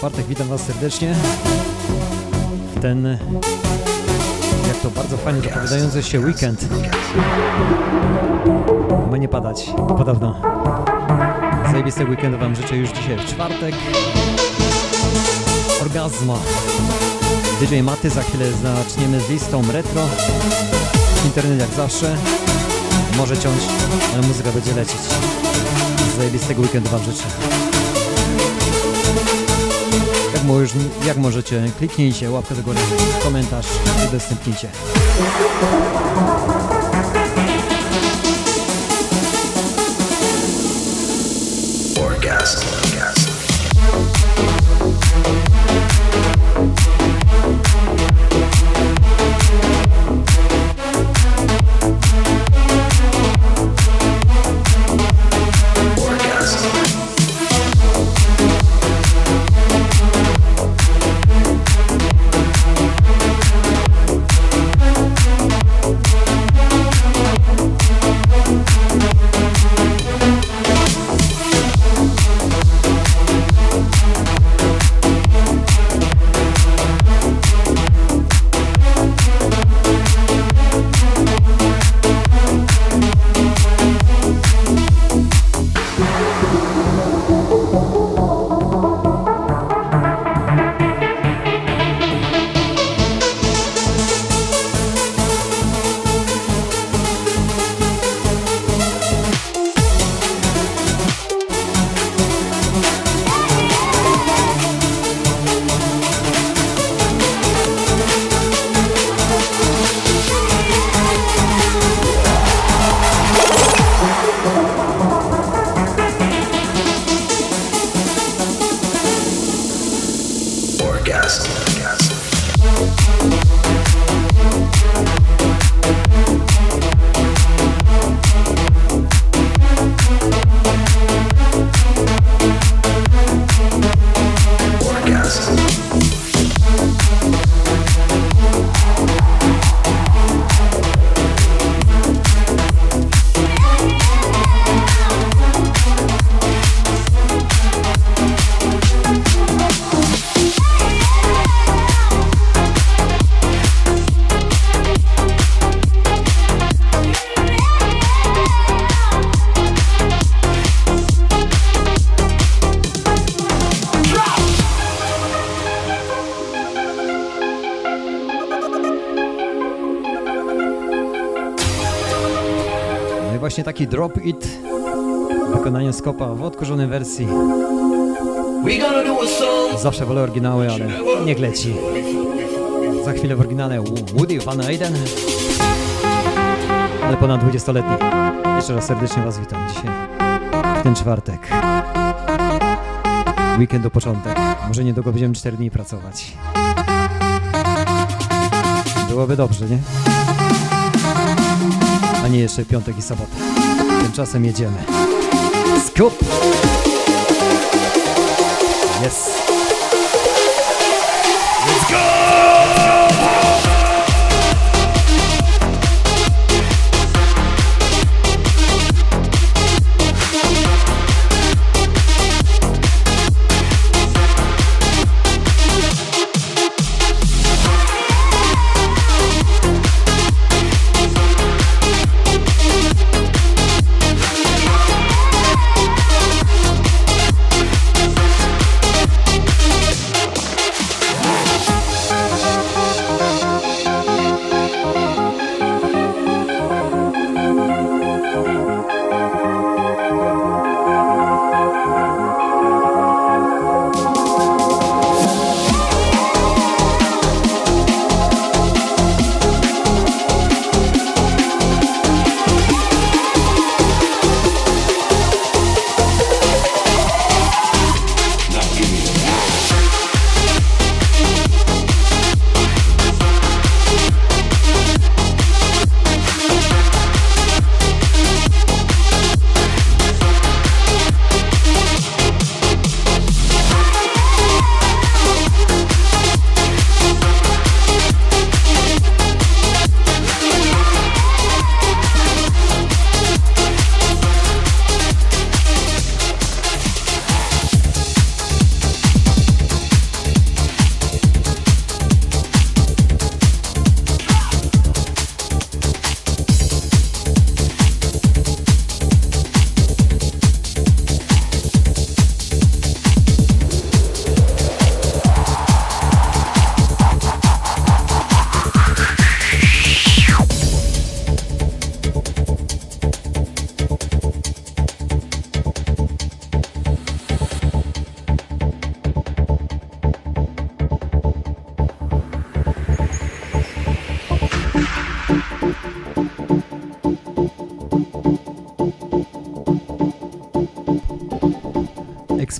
czwartek, witam Was serdecznie. Ten, jak to bardzo fajnie zapowiadający się weekend. Ma nie padać, podobno. Zajebiste weekendu Wam życzę już dzisiaj w czwartek. Orgazma. DJ Maty, za chwilę zaczniemy z listą retro. Internet jak zawsze. Może ciąć, ale muzyka będzie lecieć. Zajebistego weekendu Wam życzę moż, jak możecie, kliknijcie łapkę do góry, komentarz, udostępnijcie. Właśnie taki Drop It w wykonaniu Skopa w odkurzonej wersji. Zawsze wolę oryginały, ale niech leci. Za chwilę w oryginale Woody Van Eyden, ale ponad 20-letni. Jeszcze raz serdecznie Was witam dzisiaj, w ten czwartek. Weekend do początek. Może niedługo będziemy 4 dni pracować. Byłoby dobrze, nie? Nie jeszcze piątek i sobota. Tymczasem jedziemy. Skup! Yes!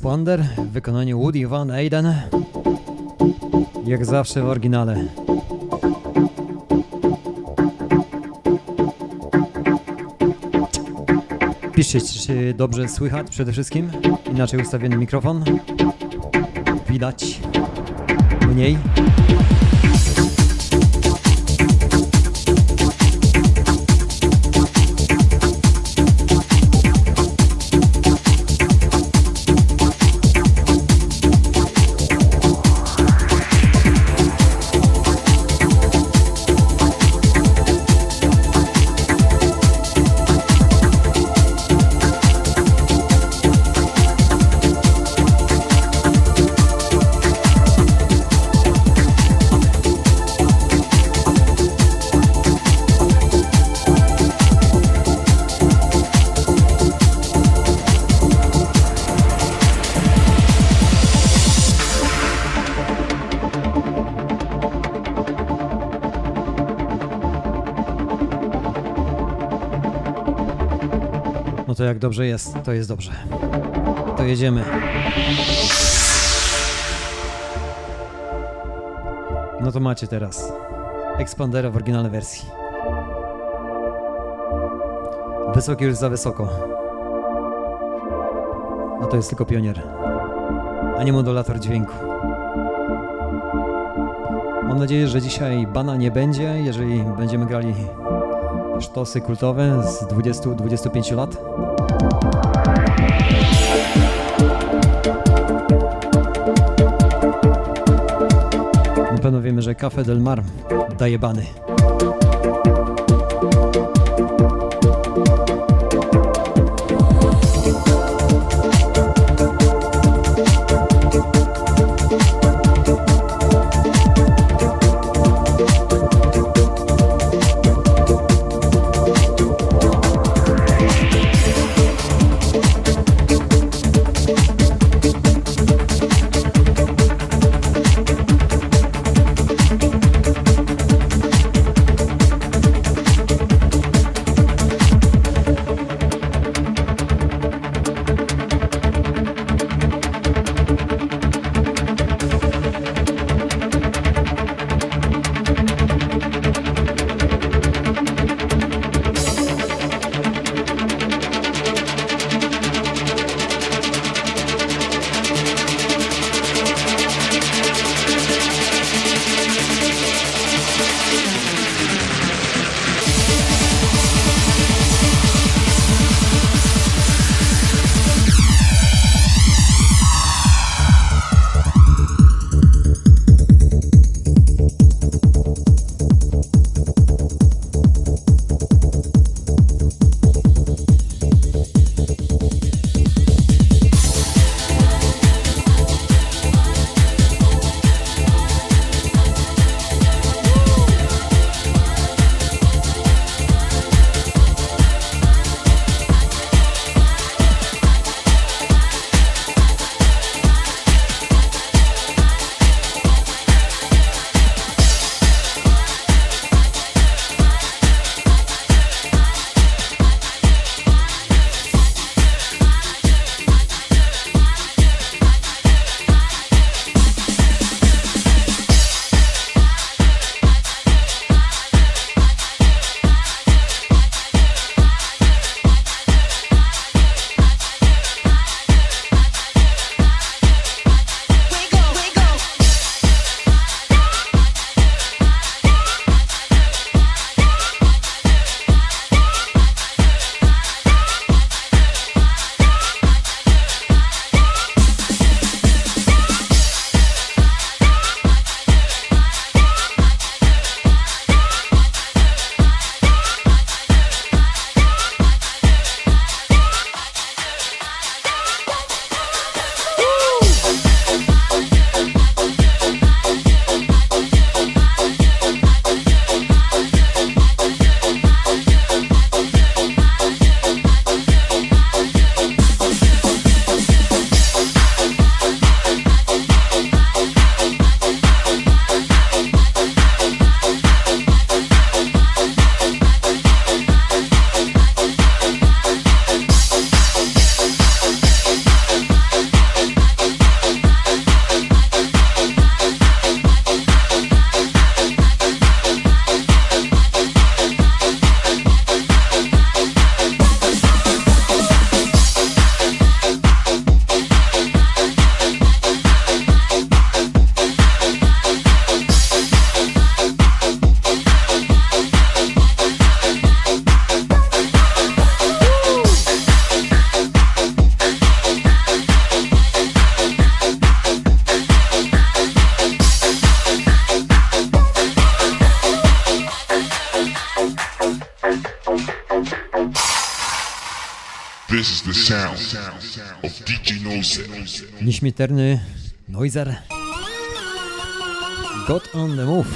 Expander w wykonaniu Woody Van Eyden. Jak zawsze w oryginale. Piszcie, czy dobrze słychać przede wszystkim. Inaczej ustawiony mikrofon. Widać mniej. Dobrze jest, to jest dobrze. To jedziemy. No to macie teraz Expandera w oryginalnej wersji. Wysoki już za wysoko. A to jest tylko pionier, a nie modulator dźwięku. Mam nadzieję, że dzisiaj bana nie będzie, jeżeli będziemy grali sztosy kultowe z 20-25 lat. Na pewno wiemy, że Cafe del Mar daje bany. Nieśmiertelny Noizer. God on the Move.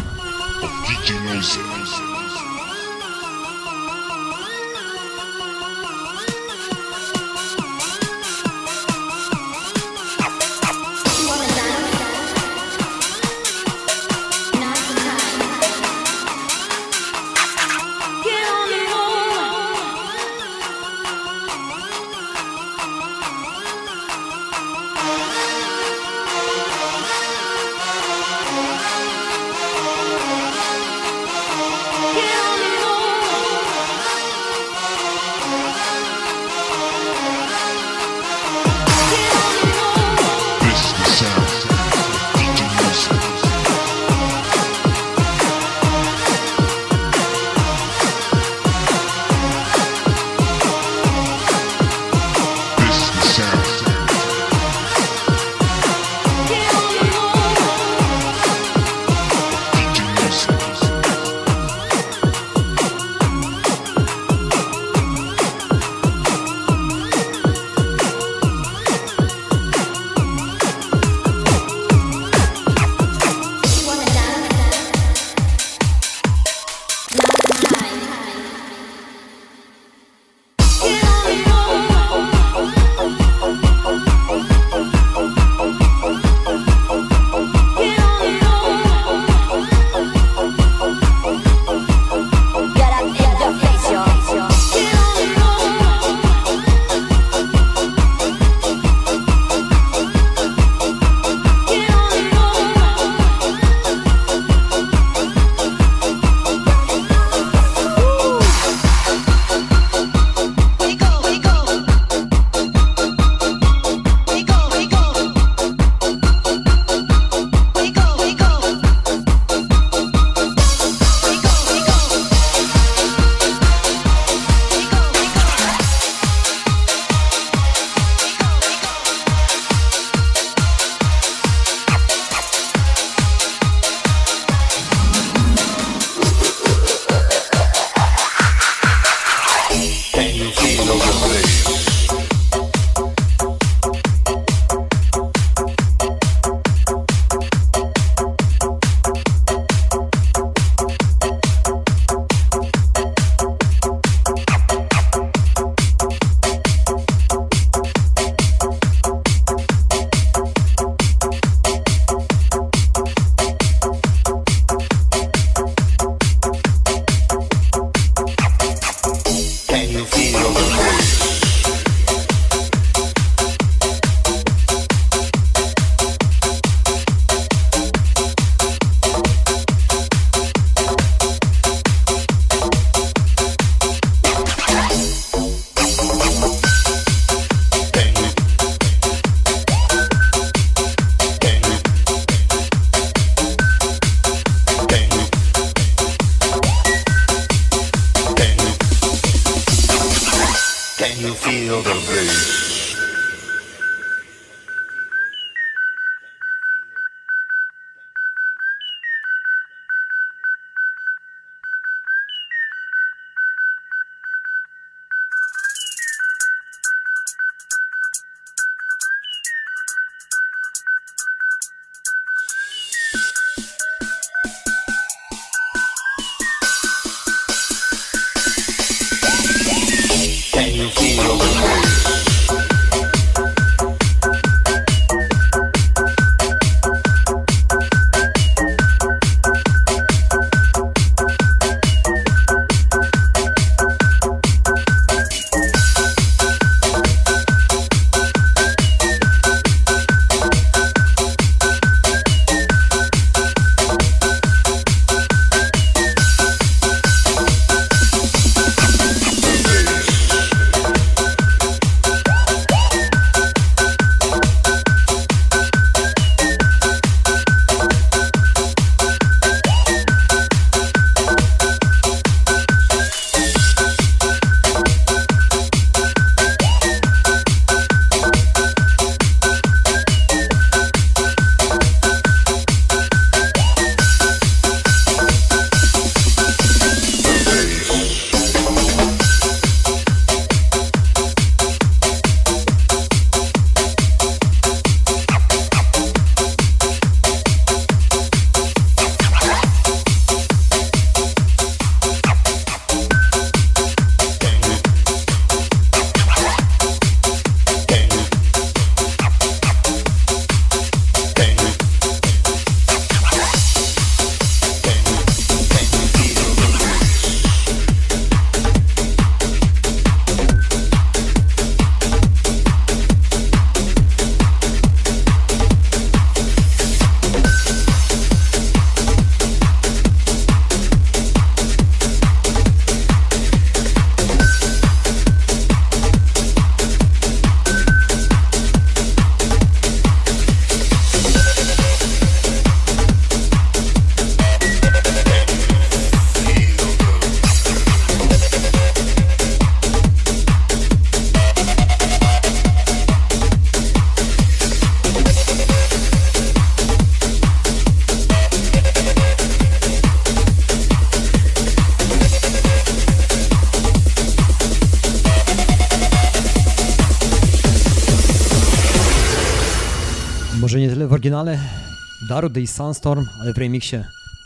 Daru Day Sunstorm, ale w remixie,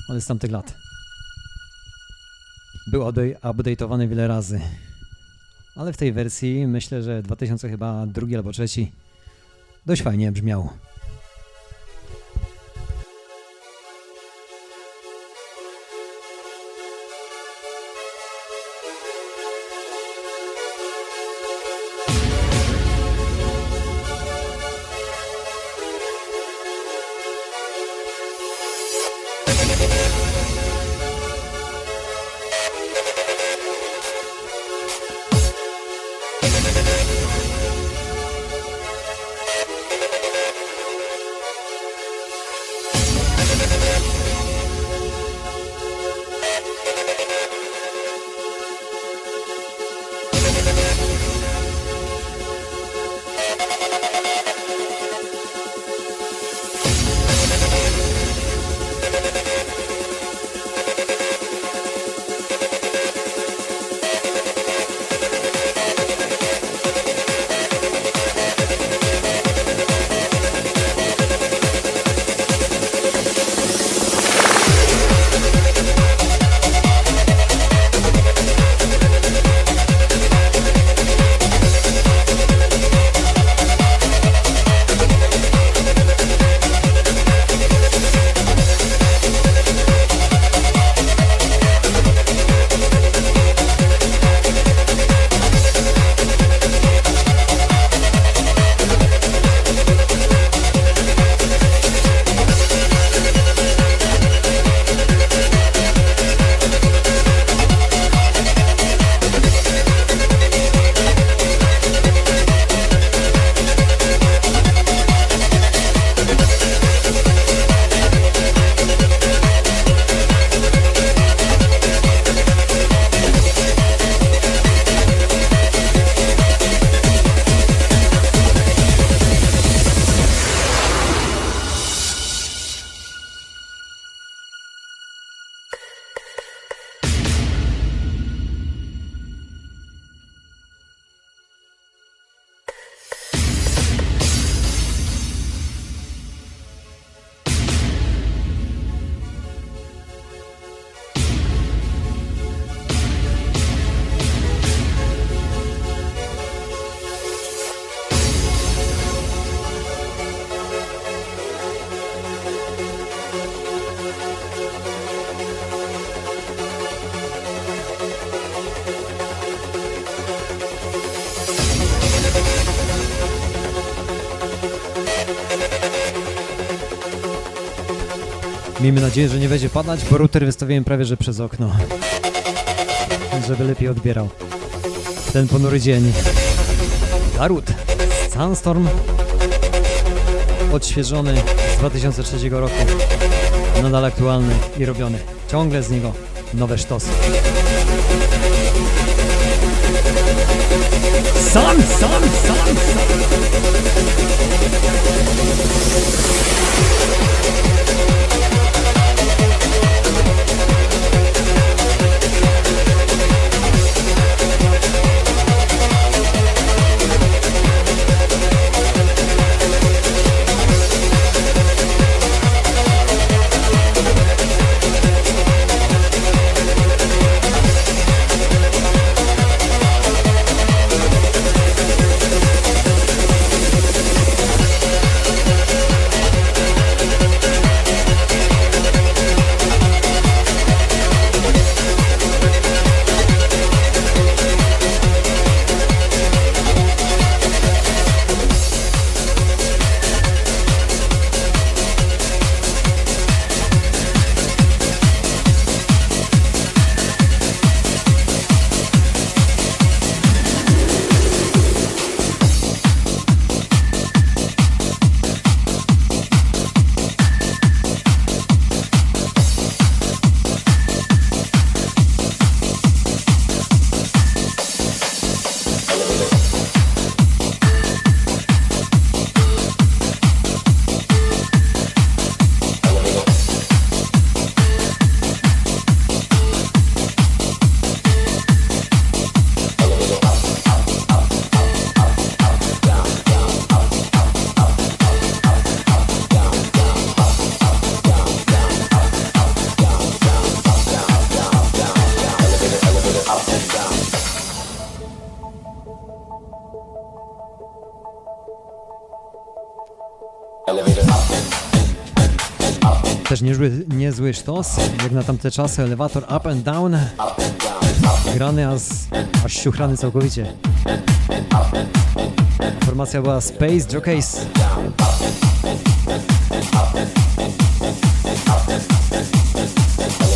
ale z tamtych lat. Był update- update'owany wiele razy. Ale w tej wersji myślę, że 2000 chyba drugi albo trzeci dość fajnie brzmiał. Miejmy nadzieję, że nie będzie padać, bo router wystawiłem prawie że przez okno. Żeby lepiej odbierał ten ponury dzień. Garut, Sandstorm, odświeżony z 2003 roku, nadal aktualny i robiony. Ciągle z niego nowe sztosy. Sun, sun, sun, sun. Też niezły, niezły sztos, jak na tamte czasy, elewator up and down, grany aż, aż siuchrany całkowicie. Formacja była Space Jockeys. Ogólnie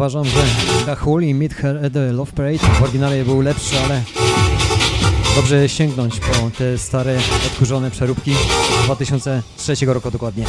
uważam, że Gahul i Meet Her at the Love Parade w oryginale był lepszy, ale dobrze sięgnąć po te stare, odkurzone przeróbki z 2003 roku dokładnie.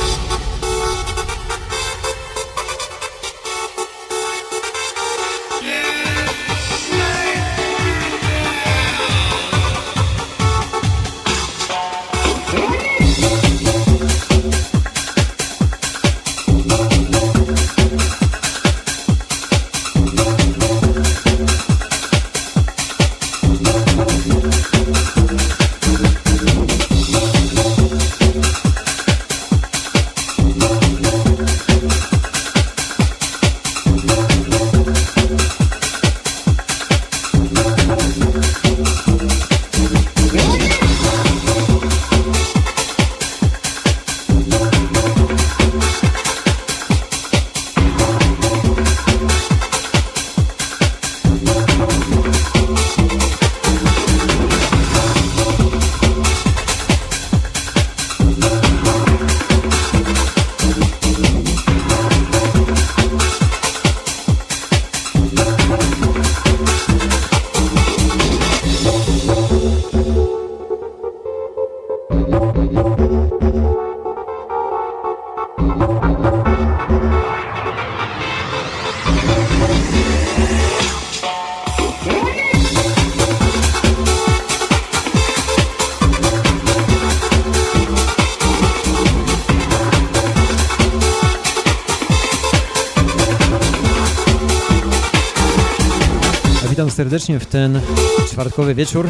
Serdecznie w ten czwartkowy wieczór.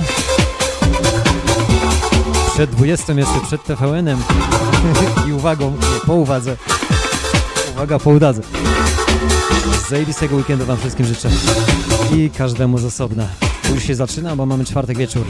Przed 20 jeszcze przed TVN-em. I uwagą, po uwadze. Uwaga, po udadze. Zajebistego weekendu Wam wszystkim życzę. I każdemu z osobna. Już się zaczyna, bo mamy czwartek wieczór.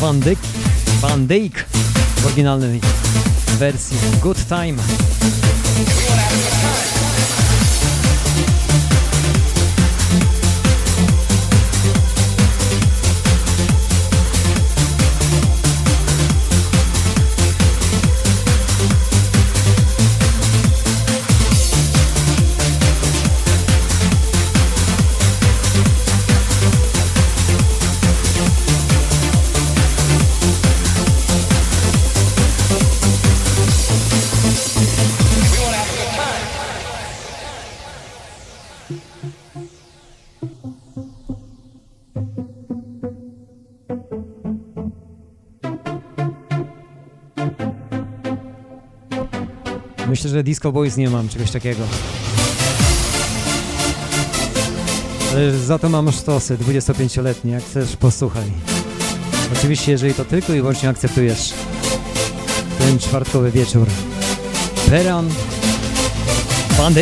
Van Dyck, Van Dyck w oryginalnej wersji Good Time. Że Disco Boys nie mam czegoś takiego. Ale za to mam sztosy 25-letnie, jak chcesz posłuchaj. Oczywiście, jeżeli to tylko i wyłącznie akceptujesz ten czwartkowy wieczór. Peran Van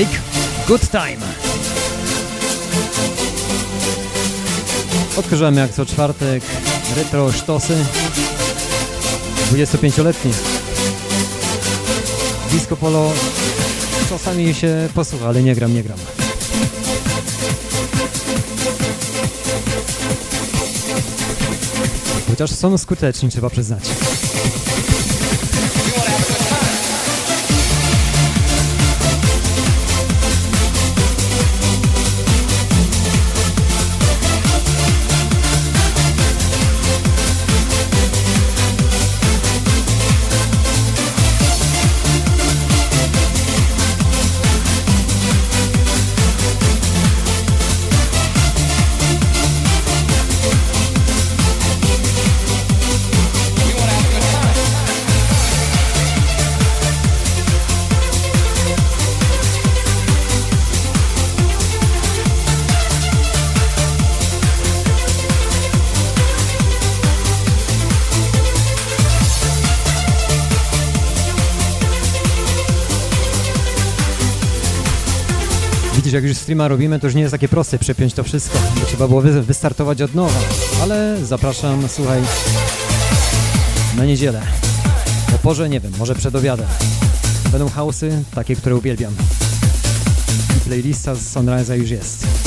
Good Time. Odkażamy jak co czwartek retro sztosy 25-letnie. Disco polo czasami się posłucha, ale nie gram, nie gram. Chociaż są skuteczni, trzeba przyznać. Streama robimy, to już nie jest takie proste przepiąć to wszystko, trzeba było wy wystartować od nowa. Ale zapraszam, słuchaj, na niedzielę. O porze, nie wiem, może przed obiadem. Będą hausy, takie, które uwielbiam. I playlista z Sunrise'a już jest.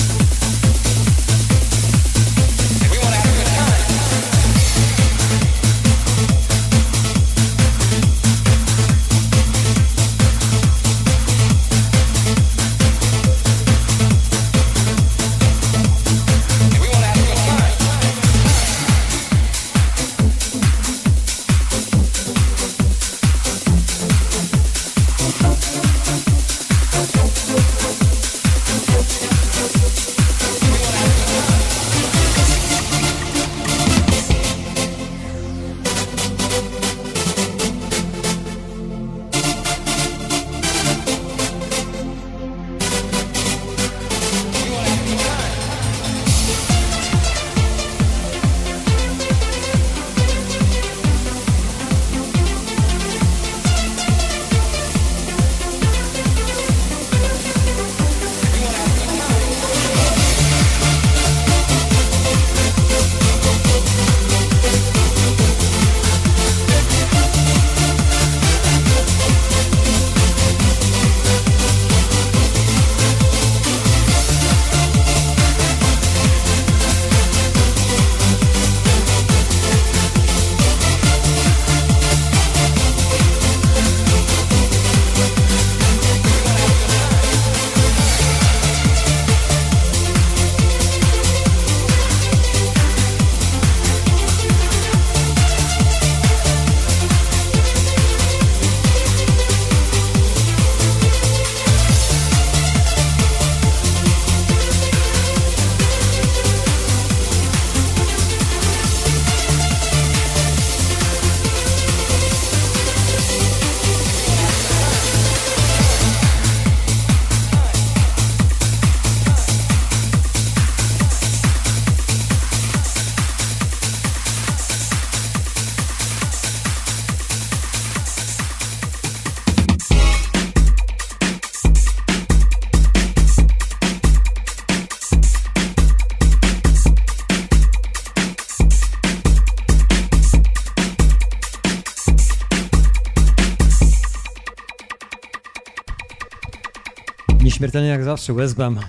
Śmiertelnie jak zawsze, Westbam.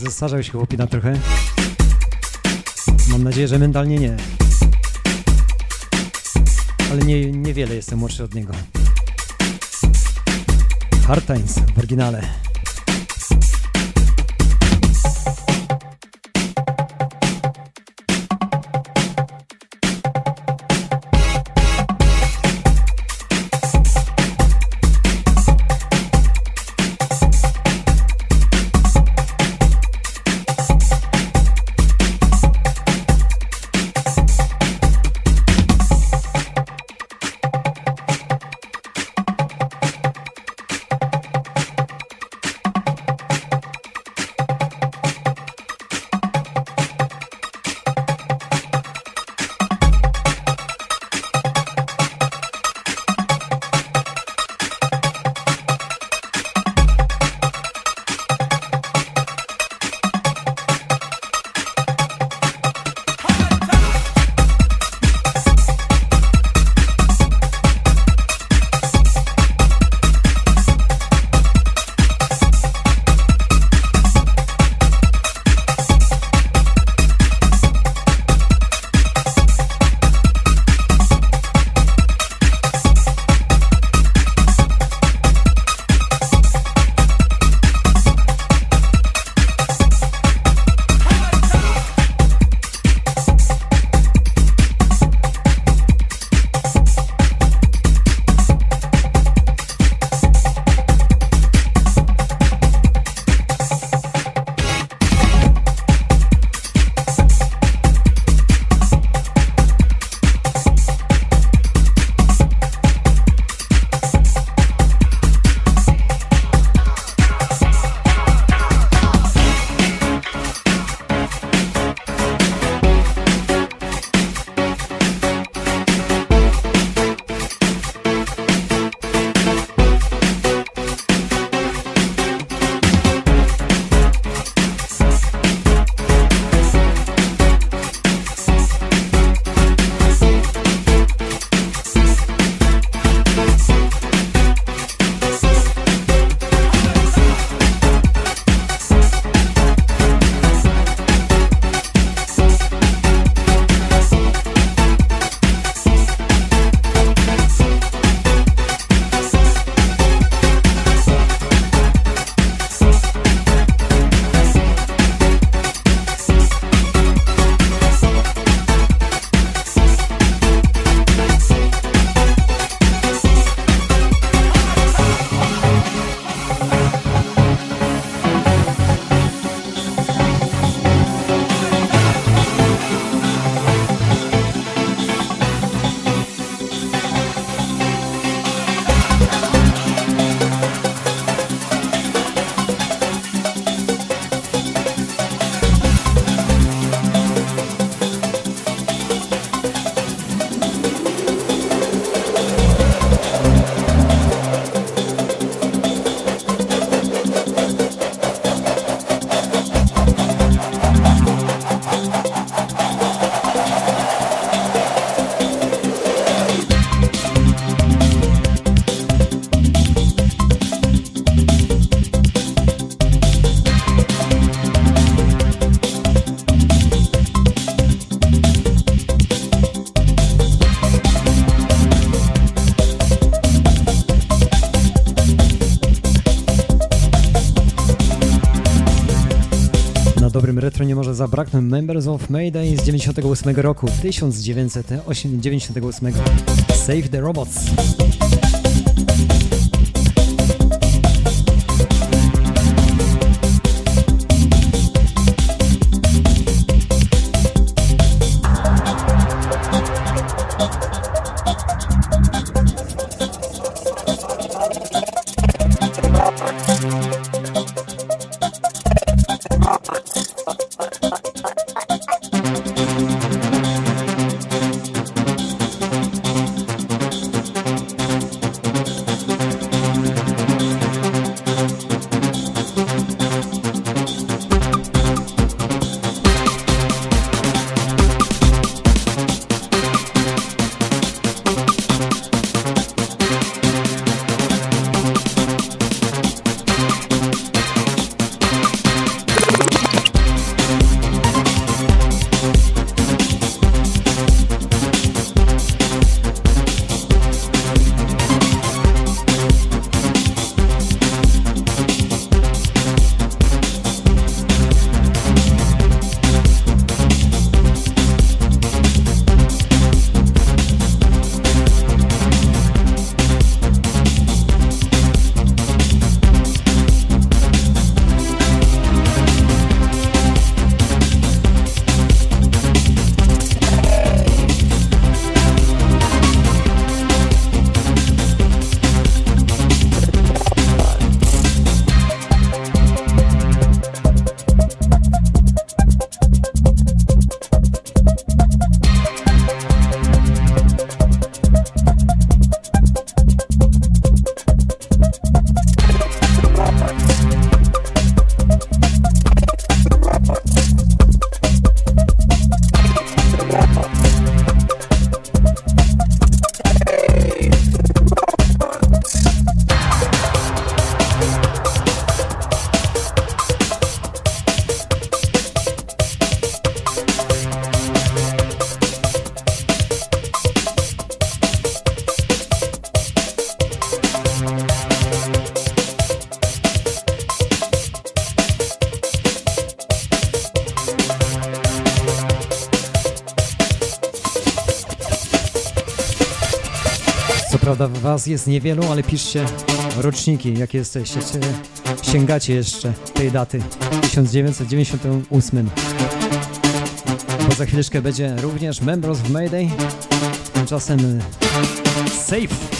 Zestarzał się chłopina trochę. Mam nadzieję, że mentalnie nie. Ale nie, niewiele jestem młodszy od niego. Hard Times w oryginale. Na dobrym retro nie może zabraknąć Members of Mayday z 98 roku, 1998. Save the Robots. Prawda was jest niewielu, ale piszcie roczniki, jakie jesteście. Czy sięgacie jeszcze tej daty 1998. Bo za chwileczkę będzie również Members of Mayday. Tymczasem Safe.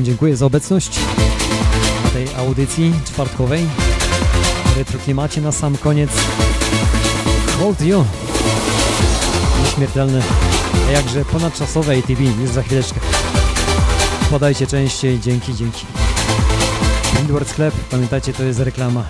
Wam dziękuję za obecność na tej audycji czwartkowej. Retro klimacie na sam koniec. Hold you. Nieśmiertelne, a jakże ponadczasowe ATV już za chwileczkę. Podajcie częściej, dzięki, dzięki. Windward Sklep, pamiętajcie, to jest reklama.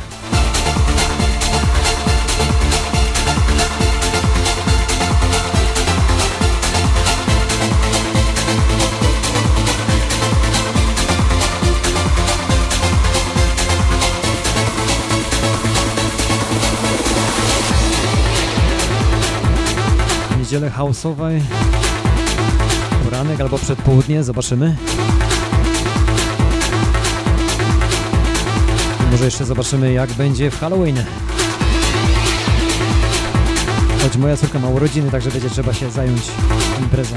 Niedzielę house'owej. Poranek albo przedpołudnie, zobaczymy. Może jeszcze zobaczymy jak będzie w Halloween. Choć moja córka ma urodziny, także będzie trzeba się zająć imprezą.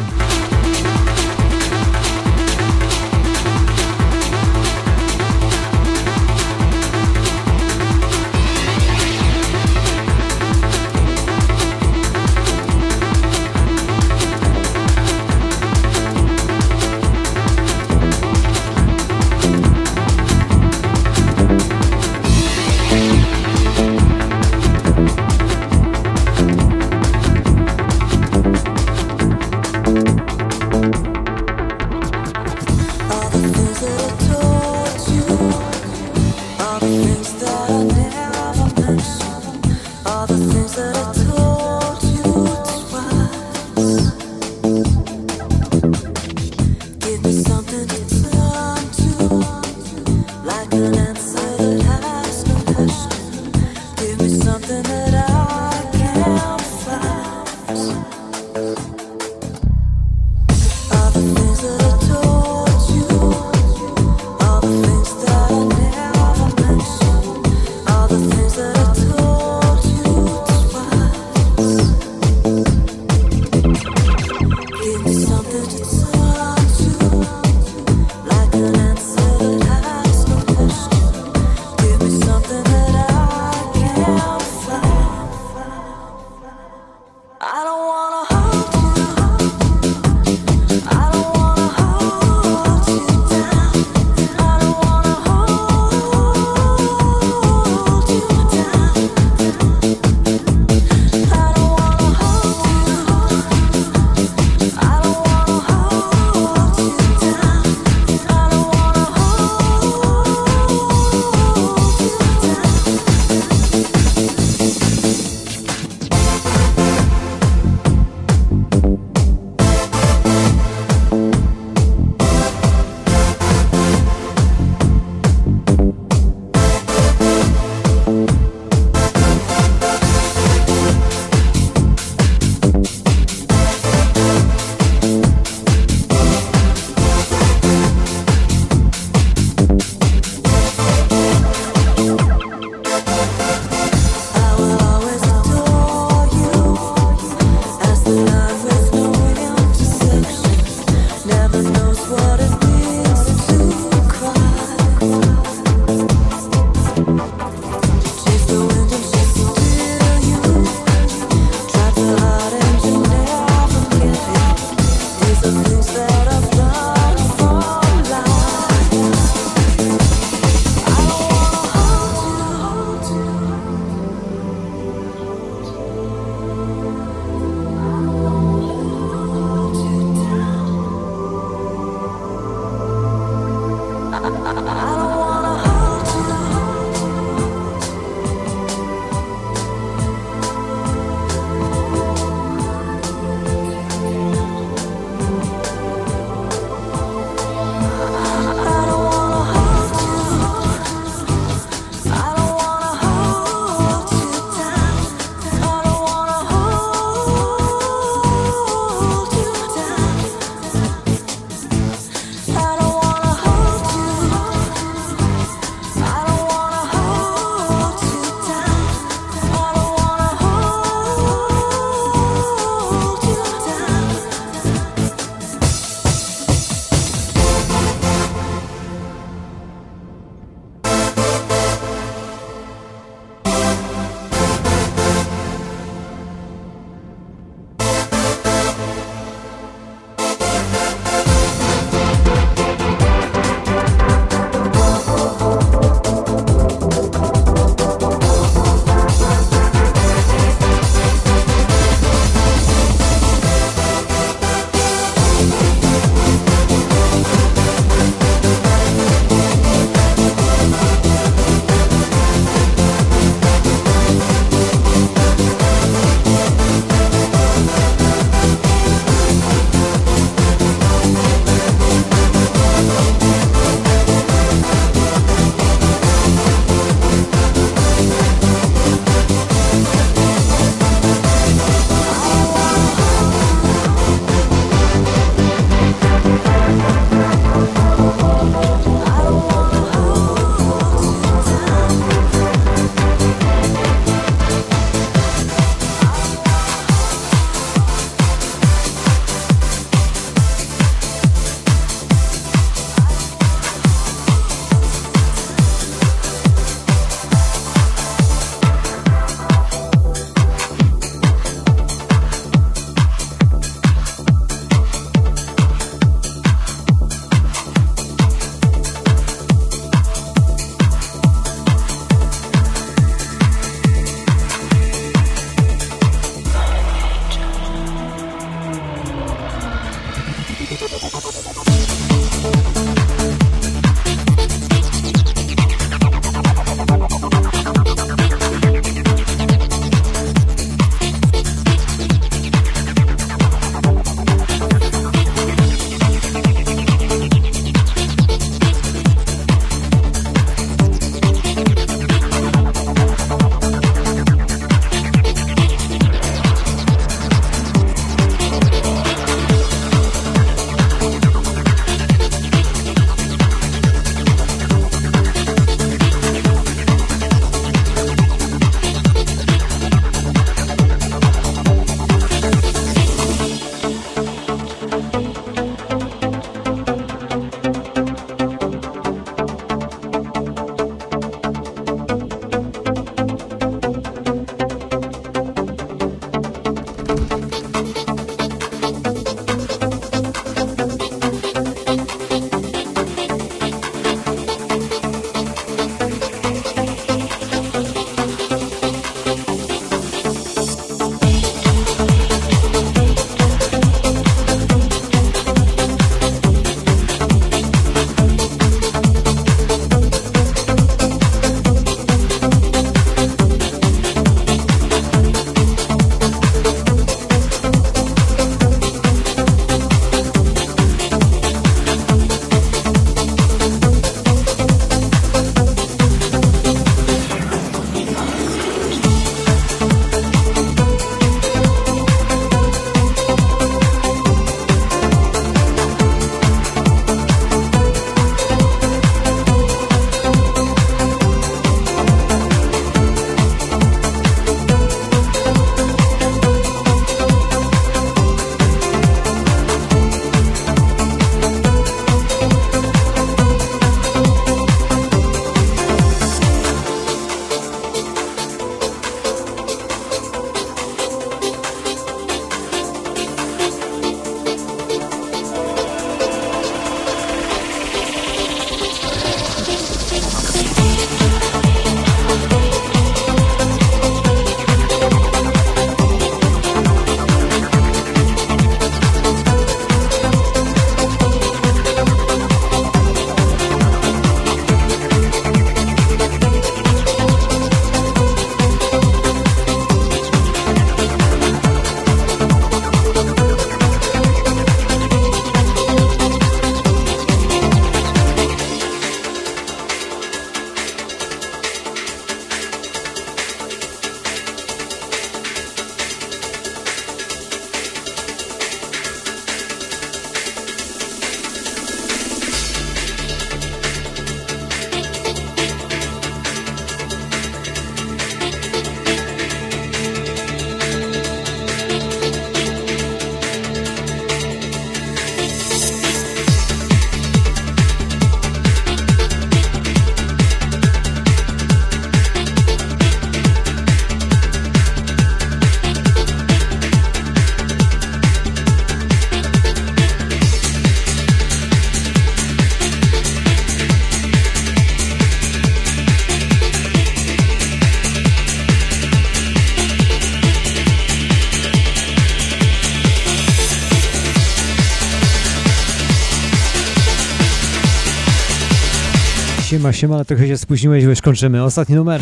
Siema, siema, ale trochę się spóźniłeś, już kończymy. Ostatni numer.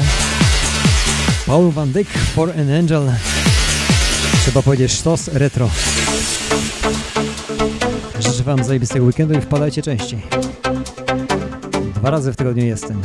Paul Van Dyck, For an Angel. Trzeba powiedzieć sztos retro. Życzę Wam zajebistego weekendu i wpadajcie częściej. Dwa razy w tygodniu jestem.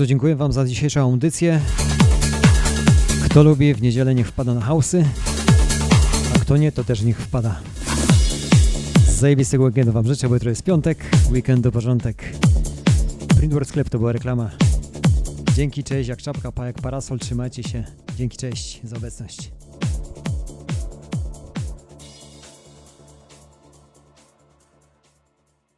Bardzo dziękuję Wam za dzisiejszą audycję. Kto lubi w niedzielę niech wpada na hausy, a kto nie to też niech wpada. Zajebistego weekendu Wam życzę, bo jutro jest piątek, weekend do porządek. Printwork Sklep to była reklama. Dzięki, cześć, jak czapka, pa jak parasol, trzymajcie się. Dzięki, cześć za obecność.